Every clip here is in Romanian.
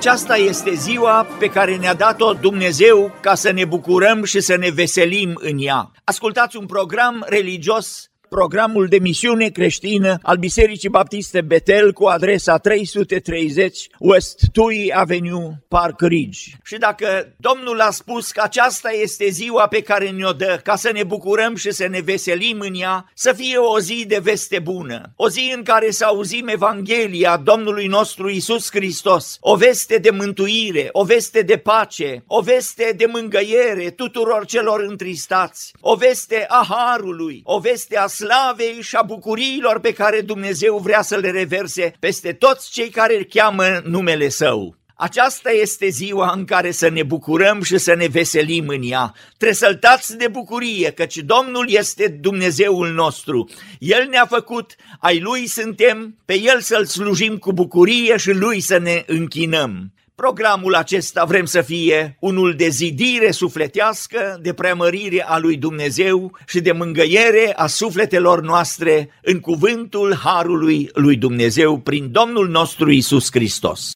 Aceasta este ziua pe care ne-a dat-o Dumnezeu ca să ne bucurăm și să ne veselim în ea. Ascultați un program religios programul de misiune creștină al Bisericii Baptiste Betel cu adresa 330 West Tui Avenue, Park Ridge. Și dacă Domnul a spus că aceasta este ziua pe care ne-o dă ca să ne bucurăm și să ne veselim în ea, să fie o zi de veste bună, o zi în care să auzim Evanghelia Domnului nostru Isus Hristos, o veste de mântuire, o veste de pace, o veste de mângăiere tuturor celor întristați, o veste a harului, o veste a slavei și a bucuriilor pe care Dumnezeu vrea să le reverse peste toți cei care îl cheamă numele Său. Aceasta este ziua în care să ne bucurăm și să ne veselim în ea. Tresăltați de bucurie, căci Domnul este Dumnezeul nostru. El ne-a făcut, ai Lui suntem, pe El să-L slujim cu bucurie și Lui să ne închinăm. Programul acesta vrem să fie unul de zidire sufletească, de preamărire a lui Dumnezeu și de mângăiere a sufletelor noastre în cuvântul Harului lui Dumnezeu prin Domnul nostru Isus Hristos.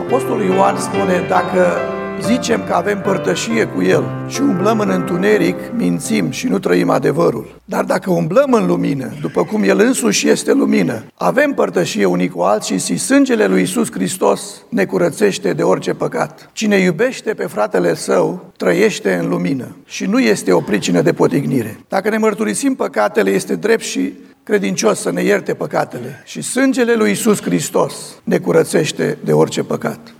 Apostolul Ioan spune, dacă zicem că avem părtășie cu El și umblăm în întuneric, mințim și nu trăim adevărul. Dar dacă umblăm în lumină, după cum El însuși este lumină, avem părtășie unii cu alții și sângele lui Isus Hristos ne curățește de orice păcat. Cine iubește pe fratele său, trăiește în lumină și nu este o pricină de potignire. Dacă ne mărturisim păcatele, este drept și credincios să ne ierte păcatele și sângele lui Isus Hristos ne curățește de orice păcat.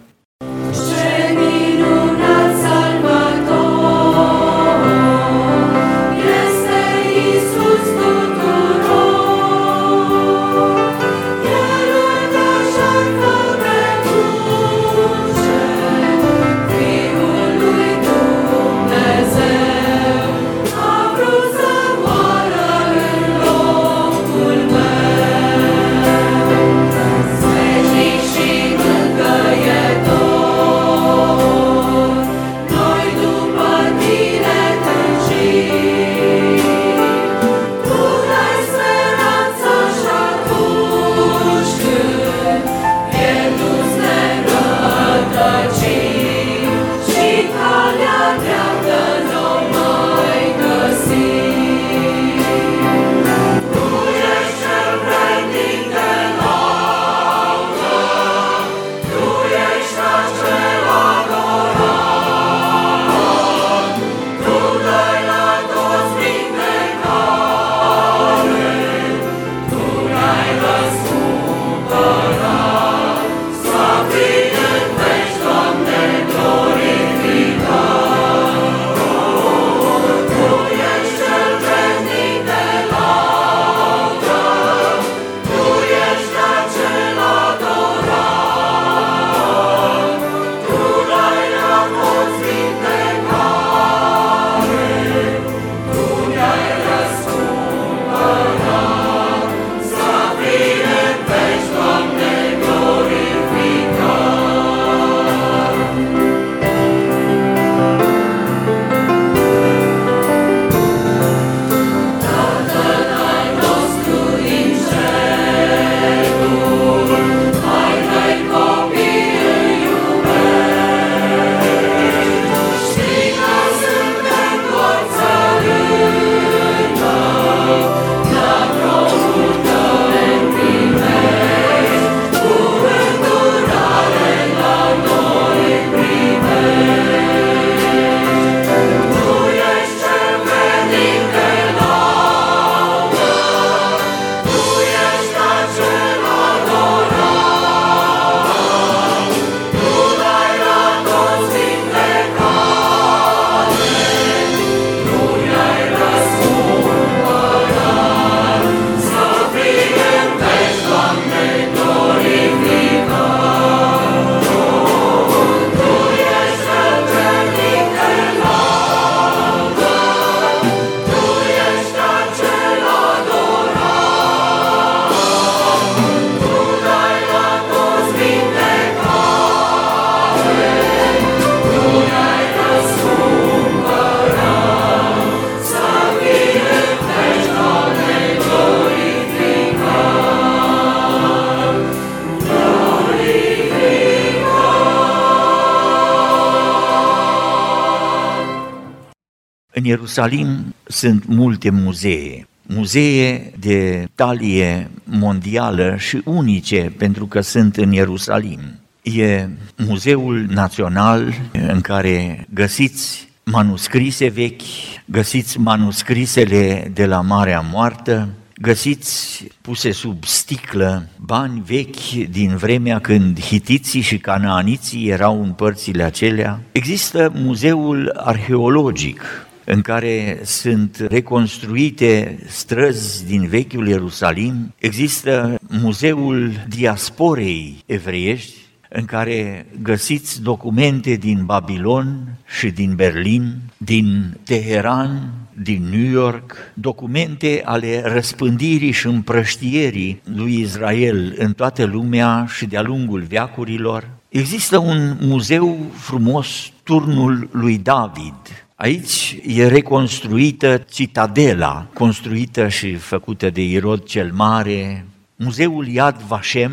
În Ierusalim sunt multe muzee, muzee de talie mondială și unice pentru că sunt în Ierusalim. E Muzeul Național în care găsiți manuscrise vechi, găsiți manuscrisele de la Marea Moartă, găsiți puse sub sticlă bani vechi din vremea când hitiții și canaaniții erau în părțile acelea. Există muzeul arheologic în care sunt reconstruite străzi din vechiul Ierusalim. Există muzeul diasporei evreiești, în care găsiți documente din Babilon și din Berlin, din Teheran, din New York, documente ale răspândirii și împrăștierii lui Israel în toată lumea și de-a lungul veacurilor. Există un muzeu frumos, turnul lui David, Aici e reconstruită citadela, construită și făcută de Irod cel Mare, Muzeul Iad Vashem,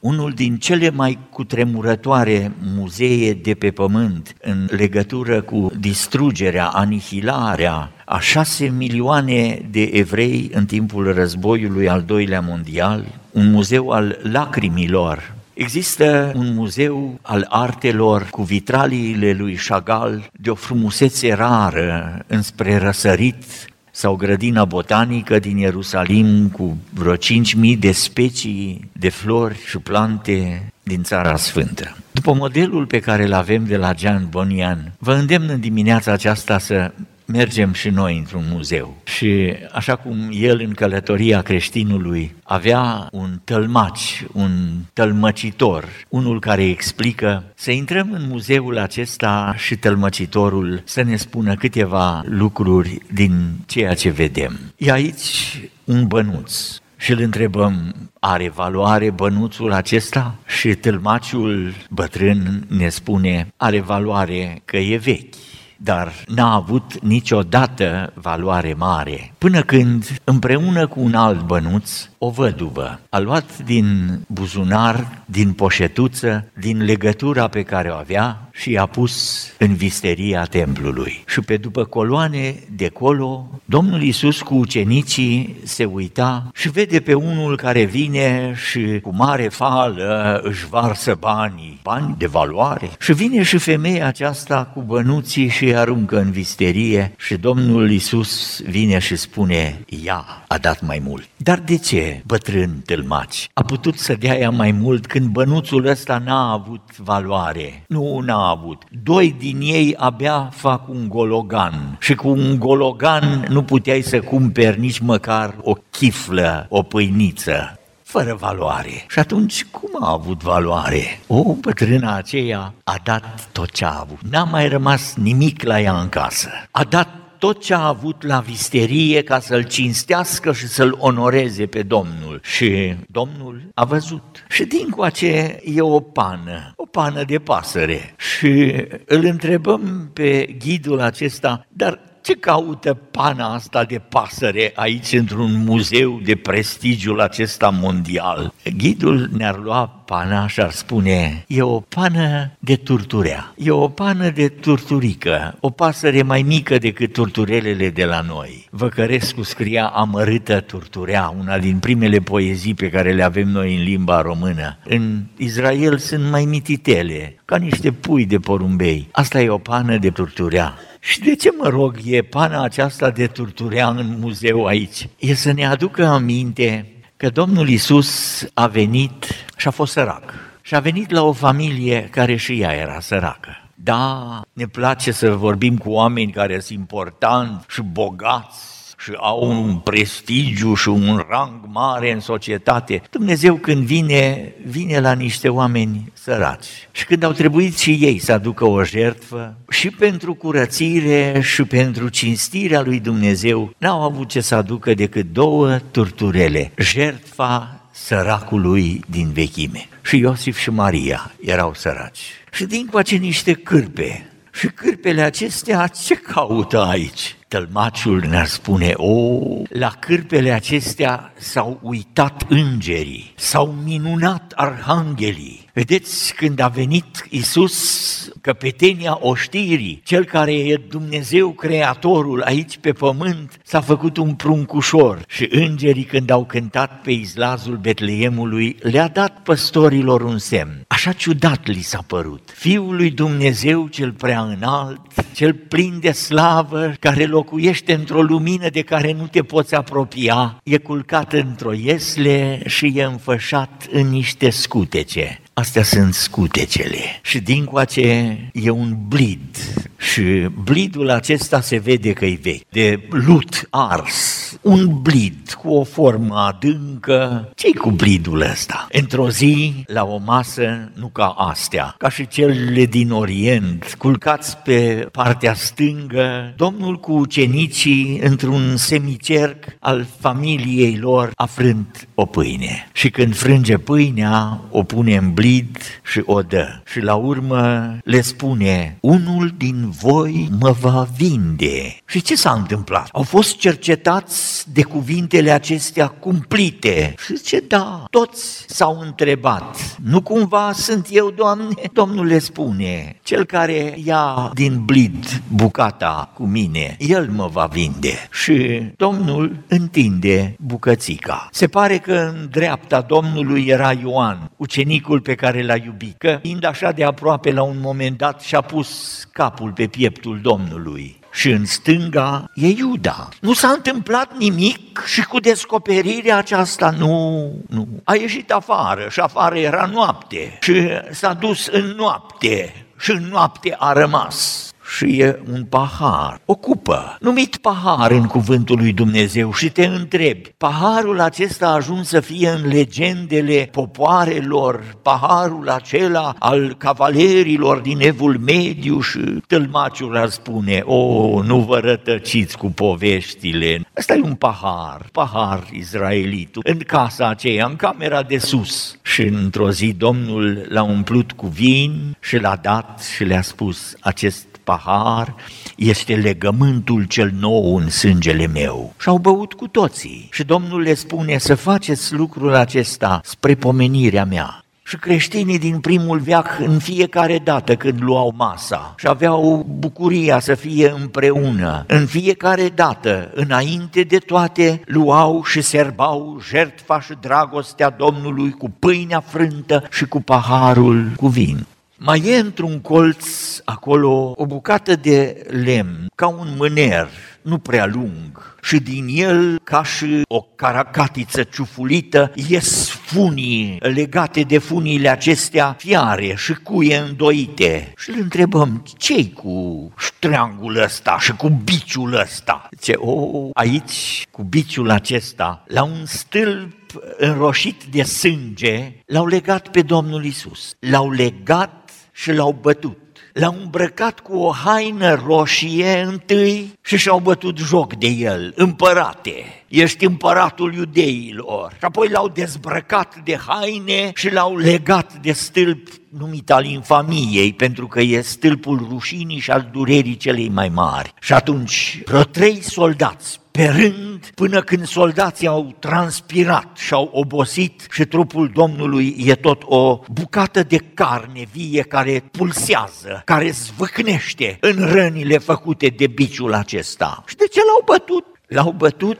unul din cele mai cutremurătoare muzee de pe pământ în legătură cu distrugerea, anihilarea a șase milioane de evrei în timpul războiului al doilea mondial, un muzeu al lacrimilor, Există un muzeu al artelor cu vitraliile lui Chagall de o frumusețe rară înspre răsărit sau grădina botanică din Ierusalim cu vreo 5.000 de specii de flori și plante din Țara Sfântă. După modelul pe care îl avem de la Jean Bonian, vă îndemn în dimineața aceasta să mergem și noi într-un muzeu. Și așa cum el în călătoria creștinului avea un tălmaci, un tălmăcitor, unul care explică, să intrăm în muzeul acesta și tălmăcitorul să ne spună câteva lucruri din ceea ce vedem. E aici un bănuț, și îl întrebăm, are valoare bănuțul acesta? Și tâlmaciul bătrân ne spune, are valoare că e vechi dar n-a avut niciodată valoare mare, până când, împreună cu un alt bănuț, o văduvă a luat din buzunar, din poșetuță, din legătura pe care o avea și i-a pus în visteria templului. Și pe după coloane de colo, Domnul Iisus cu ucenicii se uita și vede pe unul care vine și cu mare fală își varsă banii, bani de valoare. Și vine și femeia aceasta cu bănuții și îi aruncă în visterie și Domnul Iisus vine și spune, ea a dat mai mult. Dar de ce, bătrân tâlmaci? A putut să dea ea mai mult când bănuțul ăsta n-a avut valoare? Nu, n-a avut. Doi din ei abia fac un gologan și cu un gologan nu puteai să cumperi nici măcar o chiflă, o pâiniță fără valoare. Și atunci cum a avut valoare? O, bătrâna aceea a dat tot ce a avut. N-a mai rămas nimic la ea în casă. A dat tot ce a avut la visterie ca să-l cinstească și să-l onoreze pe Domnul. Și Domnul a văzut. Și din coace e o pană, o pană de pasăre. Și îl întrebăm pe ghidul acesta, dar ce caută pana asta de pasăre aici într-un muzeu de prestigiul acesta mondial? Ghidul ne-ar lua pana și ar spune, e o pană de turturea, e o pană de turturică, o pasăre mai mică decât turturelele de la noi. Văcărescu scria amărâtă turturea, una din primele poezii pe care le avem noi în limba română. În Israel sunt mai mititele, ca niște pui de porumbei. Asta e o pană de turturea. Și de ce, mă rog, e pana aceasta de turturea în muzeu aici? E să ne aducă aminte că Domnul Isus a venit și a fost sărac. Și a venit la o familie care și ea era săracă. Da, ne place să vorbim cu oameni care sunt importanti și bogați și au un prestigiu și un rang mare în societate. Dumnezeu când vine, vine la niște oameni săraci. Și când au trebuit și ei să aducă o jertfă și pentru curățire și pentru cinstirea lui Dumnezeu, n-au avut ce să aducă decât două turturele. Jertfa săracului din vechime. Și Iosif și Maria erau săraci. Și din coace niște cârpe. Și cârpele acestea ce caută aici? tălmaciul ne-ar spune, o, la cârpele acestea s-au uitat îngerii, s-au minunat arhanghelii, Vedeți, când a venit Isus, căpetenia oștirii, cel care e Dumnezeu Creatorul aici pe pământ, s-a făcut un pruncușor și îngerii când au cântat pe izlazul Betleemului le-a dat păstorilor un semn. Așa ciudat li s-a părut. Fiul lui Dumnezeu cel prea înalt, cel plin de slavă, care locuiește într-o lumină de care nu te poți apropia, e culcat într-o iesle și e înfășat în niște scutece. Astea sunt scutecele. Și dincoace e un blid și blidul acesta se vede că e vechi, de lut ars, un blid cu o formă adâncă. ce cu blidul ăsta? Într-o zi, la o masă, nu ca astea, ca și cele din Orient, culcați pe partea stângă, Domnul cu ucenicii într-un semicerc al familiei lor, afrând o pâine. Și când frânge pâinea, o pune în blid și o dă. Și la urmă le spune, unul din voi mă va vinde. Și ce s-a întâmplat? Au fost cercetați de cuvintele acestea cumplite. Și zice, da, toți s-au întrebat, nu cumva sunt eu, Doamne? Domnul le spune, cel care ia din blid bucata cu mine, el mă va vinde. Și Domnul întinde bucățica. Se pare că în dreapta Domnului era Ioan, ucenicul pe care l-a iubit, că fiind așa de aproape la un moment dat și-a pus capul pe pieptul Domnului și în stânga e Iuda. Nu s-a întâmplat nimic și cu descoperirea aceasta, nu, nu. A ieșit afară și afară era noapte și s-a dus în noapte și în noapte a rămas și e un pahar, o cupă, numit pahar în cuvântul lui Dumnezeu și te întrebi, paharul acesta a ajuns să fie în legendele popoarelor, paharul acela al cavalerilor din Evul Mediu? Și tâlmaciul ar spune, o, nu vă rătăciți cu poveștile, ăsta e un pahar, pahar izraelit, în casa aceea, în camera de sus. Și într-o zi Domnul l-a umplut cu vin și l-a dat și le-a spus, acest pahar este legământul cel nou în sângele meu. Și au băut cu toții. Și Domnul le spune să faceți lucrul acesta spre pomenirea mea. Și creștinii din primul veac, în fiecare dată când luau masa și aveau bucuria să fie împreună, în fiecare dată, înainte de toate, luau și serbau jertfa și dragostea Domnului cu pâinea frântă și cu paharul cu vin. Mai e într-un colț acolo o bucată de lemn, ca un mâner, nu prea lung, și din el, ca și o caracatiță ciufulită, ies funii legate de funiile acestea fiare și cuie îndoite. Și îl întrebăm, ce cu ștreangul ăsta și cu biciul ăsta? Ce, o, aici, cu biciul acesta, la un stâlp înroșit de sânge, l-au legat pe Domnul Isus. L-au legat și l-au bătut. L-au îmbrăcat cu o haină roșie întâi și și-au bătut joc de el, împărate, ești împăratul iudeilor. Și apoi l-au dezbrăcat de haine și l-au legat de stâlp numit al infamiei, pentru că e stâlpul rușinii și al durerii celei mai mari. Și atunci, vreo trei soldați pe rând până când soldații au transpirat și au obosit și trupul Domnului e tot o bucată de carne vie care pulsează, care zvâcnește în rănile făcute de biciul acesta. Și de ce l-au bătut? L-au bătut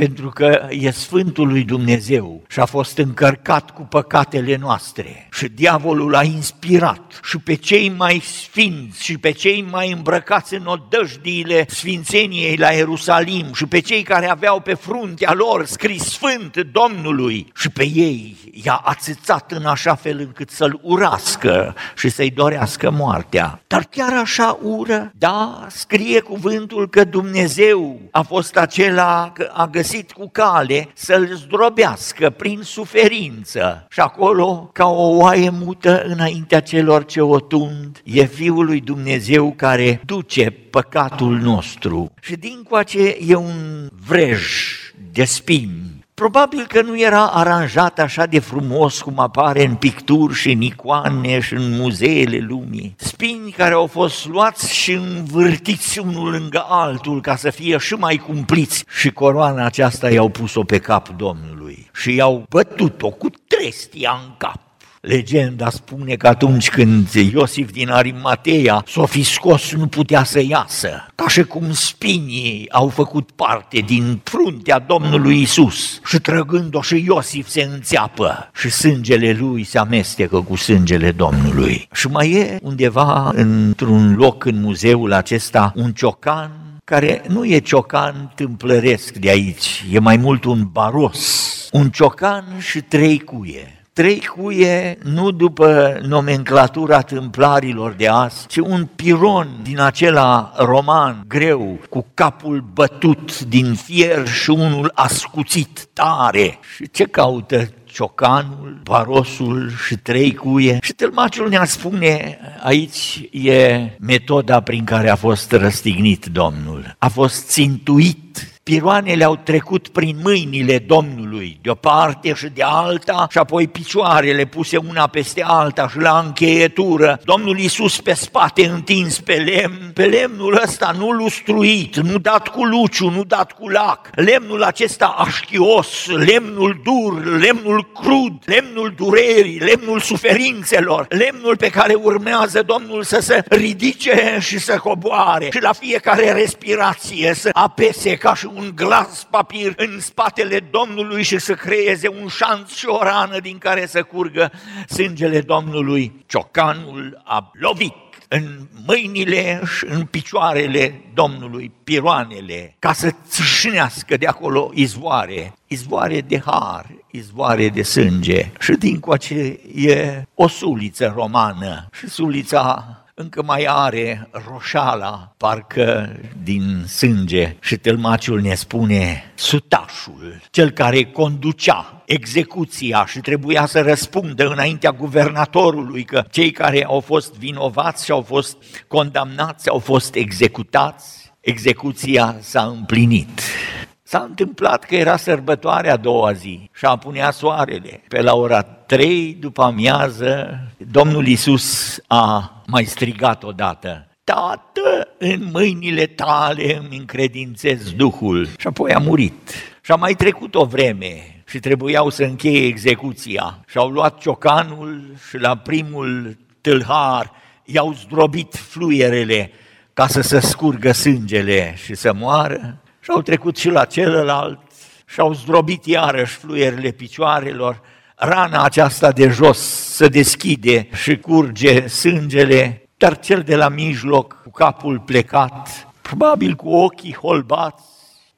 pentru că e Sfântul lui Dumnezeu și a fost încărcat cu păcatele noastre. Și diavolul a inspirat și pe cei mai sfinți și pe cei mai îmbrăcați în odăjdiile sfințeniei la Ierusalim și pe cei care aveau pe fruntea lor scris Sfânt Domnului și pe ei i-a ațățat în așa fel încât să-l urască și să-i dorească moartea. Dar chiar așa ură? Da, scrie cuvântul că Dumnezeu a fost acela că a găsit găsit cu cale să-l zdrobească prin suferință. Și acolo, ca o oaie mută înaintea celor ce o tund, e Fiul lui Dumnezeu care duce păcatul nostru. Și dincoace e un vrej de spini Probabil că nu era aranjat așa de frumos cum apare în picturi și în icoane și în muzeele lumii. Spini care au fost luați și învârtiți unul lângă altul ca să fie și mai cumpliți și coroana aceasta i-au pus-o pe cap Domnului și i-au bătut-o cu trestia în cap Legenda spune că atunci când Iosif din Arimateia s-a fi scos, nu putea să iasă, ca și cum spinii au făcut parte din fruntea Domnului Isus. Și trăgând-o și Iosif se înțeapă și sângele lui se amestecă cu sângele Domnului. Și mai e undeva într-un loc în muzeul acesta un ciocan care nu e ciocan tâmplăresc de aici, e mai mult un baros, un ciocan și trei cuie trei cuie, nu după nomenclatura tâmplarilor de azi, ci un piron din acela roman greu, cu capul bătut din fier și unul ascuțit tare. Și ce caută ciocanul, barosul și trei cuie. Și tâlmaciul ne-ar spune, aici e metoda prin care a fost răstignit Domnul. A fost țintuit Piroanele au trecut prin mâinile Domnului, de o parte și de alta, și apoi picioarele puse una peste alta și la încheietură, Domnul Iisus pe spate întins pe lemn, pe lemnul ăsta nu lustruit, nu dat cu luciu, nu dat cu lac, lemnul acesta așchios, lemnul dur, lemnul crud, lemnul durerii, lemnul suferințelor, lemnul pe care urmează Domnul să se ridice și să coboare și la fiecare respirație să apese ca și un glas papir în spatele Domnului și să creeze un șanț și o rană din care să curgă sângele Domnului. Ciocanul a lovit în mâinile și în picioarele Domnului, piroanele, ca să țâșnească de acolo izvoare, izvoare de har, izvoare de sânge. Și dincoace e o suliță romană și sulița încă mai are roșala, parcă din sânge și tălmaciul ne spune sutașul, cel care conducea execuția și trebuia să răspundă înaintea guvernatorului că cei care au fost vinovați și au fost condamnați au fost executați, execuția s-a împlinit. S-a întâmplat că era sărbătoarea a doua zi și apunea soarele. Pe la ora trei după amiază, Domnul Isus a mai strigat odată, Tată, în mâinile tale îmi încredințez Duhul. Și apoi a murit. Și a mai trecut o vreme și trebuiau să încheie execuția. Și au luat ciocanul și la primul tâlhar i-au zdrobit fluierele ca să se scurgă sângele și să moară și au trecut și la celălalt și au zdrobit iarăși fluierile picioarelor, rana aceasta de jos se deschide și curge sângele, dar cel de la mijloc, cu capul plecat, probabil cu ochii holbați,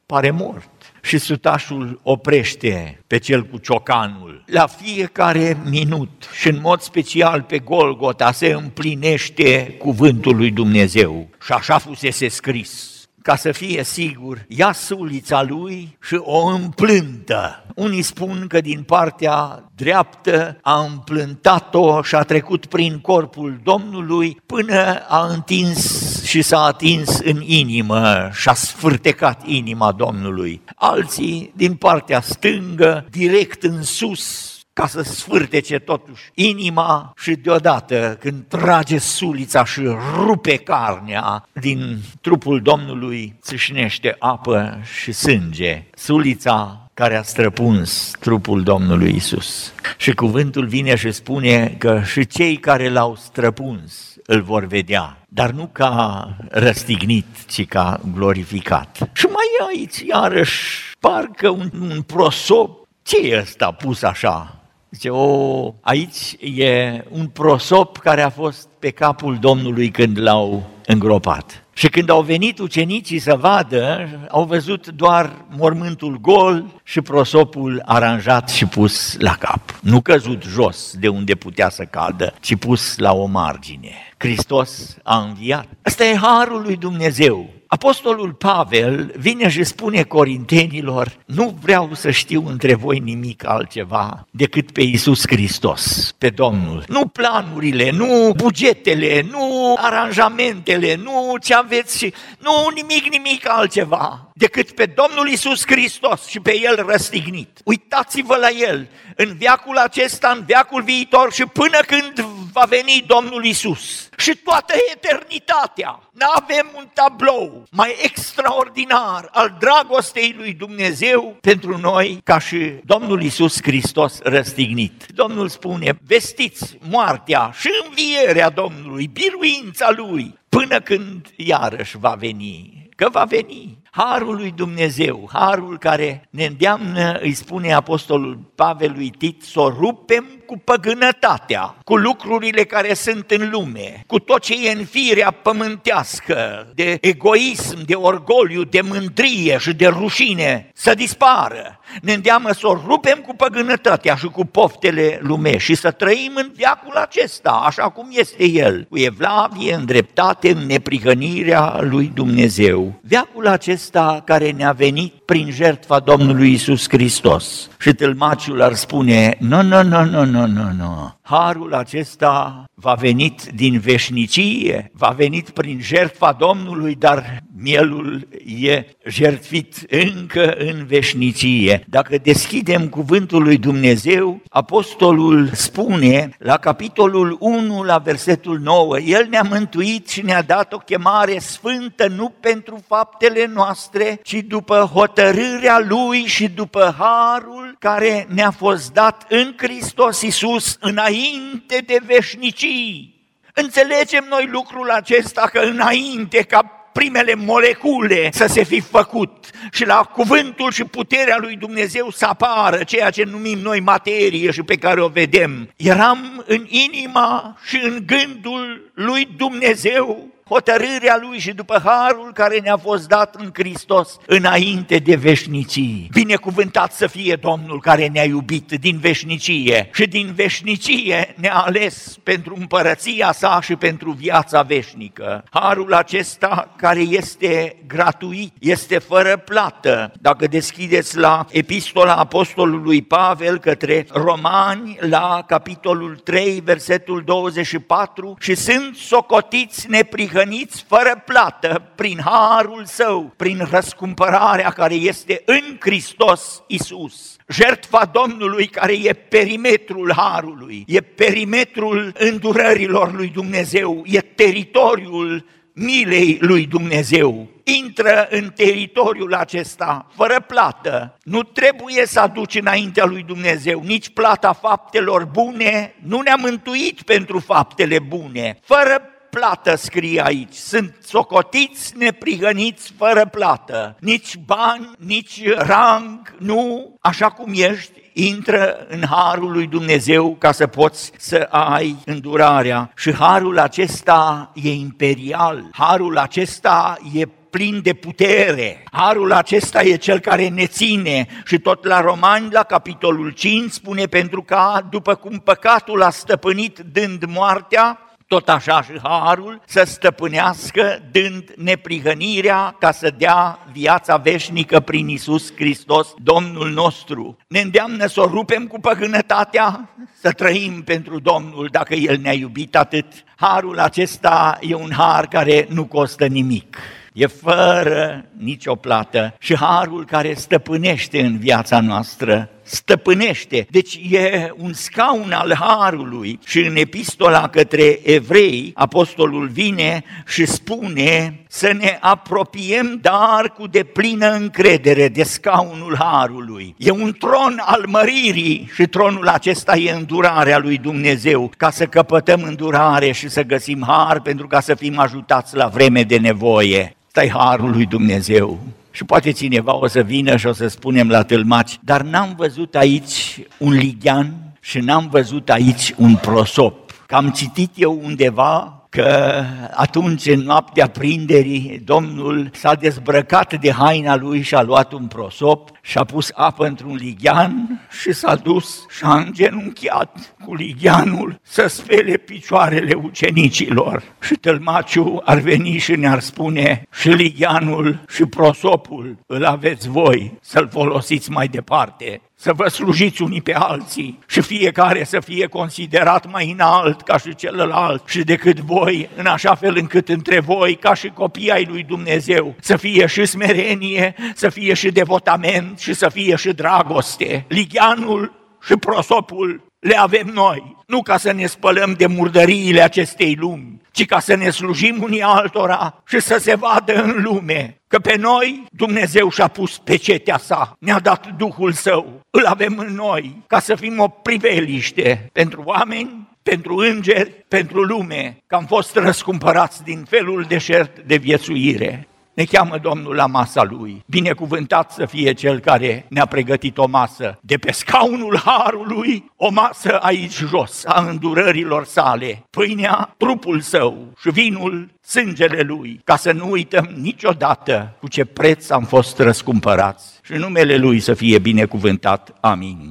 pare mort. Și sutașul oprește pe cel cu ciocanul. La fiecare minut și în mod special pe Golgota se împlinește cuvântul lui Dumnezeu. Și așa fusese scris ca să fie sigur, ia sulița lui și o împlântă. Unii spun că din partea dreaptă a împlântat-o și a trecut prin corpul Domnului până a întins și s-a atins în inimă și a sfârtecat inima Domnului. Alții din partea stângă, direct în sus, ca să sfârtece totuși inima și deodată când trage sulița și rupe carnea din trupul Domnului, țâșnește apă și sânge. Sulița care a străpuns trupul Domnului Isus. Și cuvântul vine și spune că și cei care l-au străpuns îl vor vedea, dar nu ca răstignit, ci ca glorificat. Și mai e aici iarăși parcă un, un prosop ce e ăsta pus așa? Zice, o, aici e un prosop care a fost pe capul Domnului când l-au îngropat. Și când au venit ucenicii să vadă, au văzut doar mormântul gol și prosopul aranjat și pus la cap. Nu căzut jos de unde putea să cadă, ci pus la o margine. Hristos a înviat. Asta e harul lui Dumnezeu. Apostolul Pavel vine și spune corintenilor, nu vreau să știu între voi nimic altceva decât pe Iisus Hristos, pe Domnul. Nu planurile, nu bugetele, nu aranjamentele, nu ce aveți și nu nimic, nimic altceva decât pe Domnul Iisus Hristos și pe El răstignit. Uitați-vă la El în viacul acesta, în viacul viitor și până când va veni Domnul Isus. Și toată eternitatea Nu avem un tablou mai extraordinar al dragostei lui Dumnezeu pentru noi ca și Domnul Isus Hristos răstignit. Domnul spune, vestiți moartea și învierea Domnului, biruința Lui, până când iarăși va veni că va veni. Harul lui Dumnezeu, harul care ne îndeamnă, îi spune Apostolul Pavel lui Tit, să o rupem cu păgânătatea, cu lucrurile care sunt în lume, cu tot ce e în firea pământească, de egoism, de orgoliu, de mândrie și de rușine, să dispară. Ne îndeamnă să o rupem cu păgânătatea și cu poftele lume și să trăim în viacul acesta, așa cum este el, cu evlavie, în dreptate, în neprihănirea lui Dumnezeu. Viacul acesta care ne-a venit prin jertfa Domnului Isus Hristos. Și tâlmaciul ar spune, nu, nu, nu, nu, nu, nu, nu, harul acesta va venit din veșnicie, va venit prin jertfa Domnului, dar mielul e jertfit încă în veșnicie. Dacă deschidem cuvântul lui Dumnezeu, apostolul spune la capitolul 1, la versetul 9, El ne-a mântuit și ne-a dat o chemare sfântă nu pentru faptele noastre, ci după hotărârea Lui și după harul care ne-a fost dat în Hristos Iisus înainte de veșnicii. Înțelegem noi lucrul acesta că înainte ca primele molecule să se fi făcut și la cuvântul și puterea lui Dumnezeu să apară ceea ce numim noi materie și pe care o vedem. Eram în inima și în gândul lui Dumnezeu hotărârea Lui și după harul care ne-a fost dat în Hristos înainte de veșnicii. Binecuvântat să fie Domnul care ne-a iubit din veșnicie și din veșnicie ne-a ales pentru împărăția sa și pentru viața veșnică. Harul acesta care este gratuit, este fără plată. Dacă deschideți la epistola apostolului Pavel către romani, la capitolul 3, versetul 24, și sunt socotiți neprihăniți neprihăniți fără plată prin harul său, prin răscumpărarea care este în Hristos Isus. Jertfa Domnului care e perimetrul harului, e perimetrul îndurărilor lui Dumnezeu, e teritoriul milei lui Dumnezeu. Intră în teritoriul acesta fără plată. Nu trebuie să aduci înaintea lui Dumnezeu nici plata faptelor bune, nu ne-a mântuit pentru faptele bune. Fără plată scrie aici. Sunt socotiți, neprihăniți, fără plată. Nici bani, nici rang, nu, așa cum ești, intră în harul lui Dumnezeu ca să poți să ai îndurarea. Și harul acesta e imperial, harul acesta e plin de putere. Harul acesta e cel care ne ține și tot la Romani, la capitolul 5, spune pentru că după cum păcatul a stăpânit dând moartea, tot așa și harul să stăpânească dând neprihănirea ca să dea viața veșnică prin Isus Hristos, Domnul nostru. Ne îndeamnă să o rupem cu păgânătatea, să trăim pentru Domnul dacă El ne-a iubit atât. Harul acesta e un har care nu costă nimic e fără nicio plată și harul care stăpânește în viața noastră stăpânește. Deci e un scaun al harului și în epistola către evrei, apostolul vine și spune să ne apropiem dar cu deplină încredere de scaunul harului. E un tron al măririi și tronul acesta e îndurarea lui Dumnezeu, ca să căpătăm îndurare și să găsim har pentru ca să fim ajutați la vreme de nevoie. Stai harul lui Dumnezeu. Și poate cineva o să vină și o să spunem la tâlmaci, dar n-am văzut aici un ligian și n-am văzut aici un prosop. Că am citit eu undeva că atunci, în noaptea prinderii, Domnul s-a dezbrăcat de haina lui și a luat un prosop și a pus apă într-un ligian și s-a dus și a îngenunchiat cu ligianul să spele picioarele ucenicilor. Și tălmaciu ar veni și ne-ar spune și ligianul și prosopul îl aveți voi să-l folosiți mai departe să vă slujiți unii pe alții și fiecare să fie considerat mai înalt ca și celălalt și decât voi, în așa fel încât între voi, ca și copii ai lui Dumnezeu, să fie și smerenie, să fie și devotament și să fie și dragoste. Ligianul și prosopul le avem noi, nu ca să ne spălăm de murdăriile acestei lumi, ci ca să ne slujim unii altora și să se vadă în lume că pe noi Dumnezeu și-a pus pecetea sa, ne-a dat Duhul Său, îl avem în noi ca să fim o priveliște pentru oameni, pentru îngeri, pentru lume, că am fost răscumpărați din felul deșert de viețuire. Ne cheamă Domnul la masa Lui. Binecuvântat să fie Cel care ne-a pregătit o masă de pe scaunul Harului, o masă aici jos a îndurărilor sale, pâinea, trupul Său și vinul, sângele Lui, ca să nu uităm niciodată cu ce preț am fost răscumpărați și numele Lui să fie binecuvântat. Amin.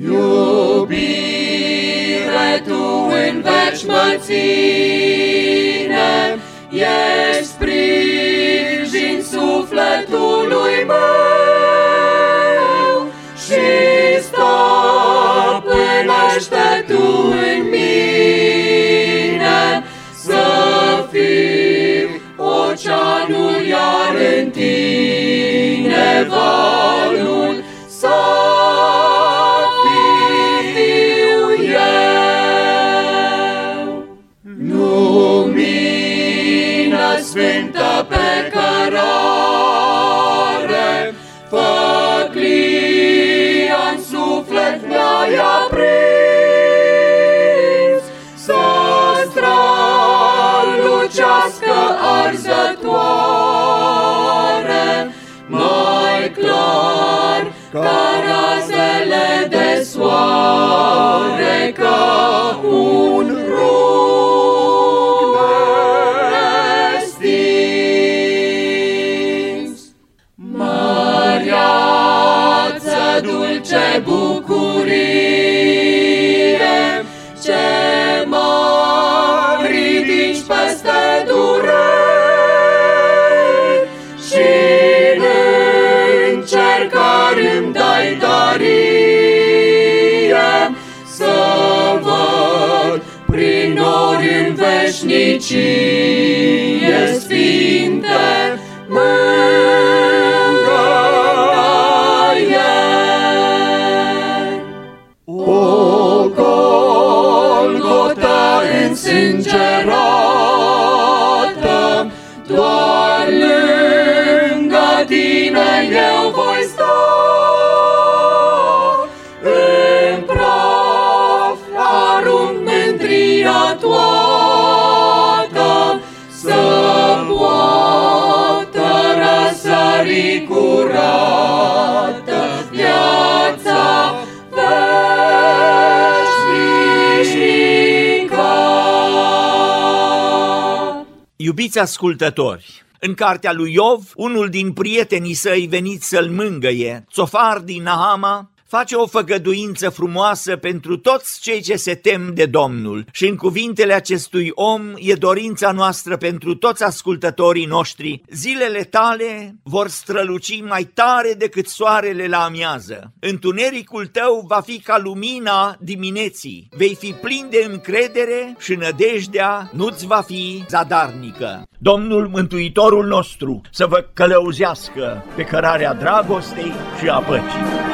Iubire tu în veci mă ține, ești sprijin sufletului meu și stăpânește tu în mine să fiu oceanul iar în tine valul să fiu eu. Lumină sfântă suflet mi-ai aprins, să strălucească arzătoare, mai clar ca razele de soare, ca un rug Măreață, dulce bucurie, ce mă ridici peste dureri. Și în încercări îmi dai darie să văd prin nori în veșnicie sfinte Iubiți ascultători, în cartea lui Iov, unul din prietenii săi veniți să-l mângăie, Țofar din Nahama, face o făgăduință frumoasă pentru toți cei ce se tem de Domnul. Și în cuvintele acestui om e dorința noastră pentru toți ascultătorii noștri. Zilele tale vor străluci mai tare decât soarele la amiază. Întunericul tău va fi ca lumina dimineții. Vei fi plin de încredere și nădejdea nu-ți va fi zadarnică. Domnul Mântuitorul nostru să vă călăuzească pe cărarea dragostei și a păcii.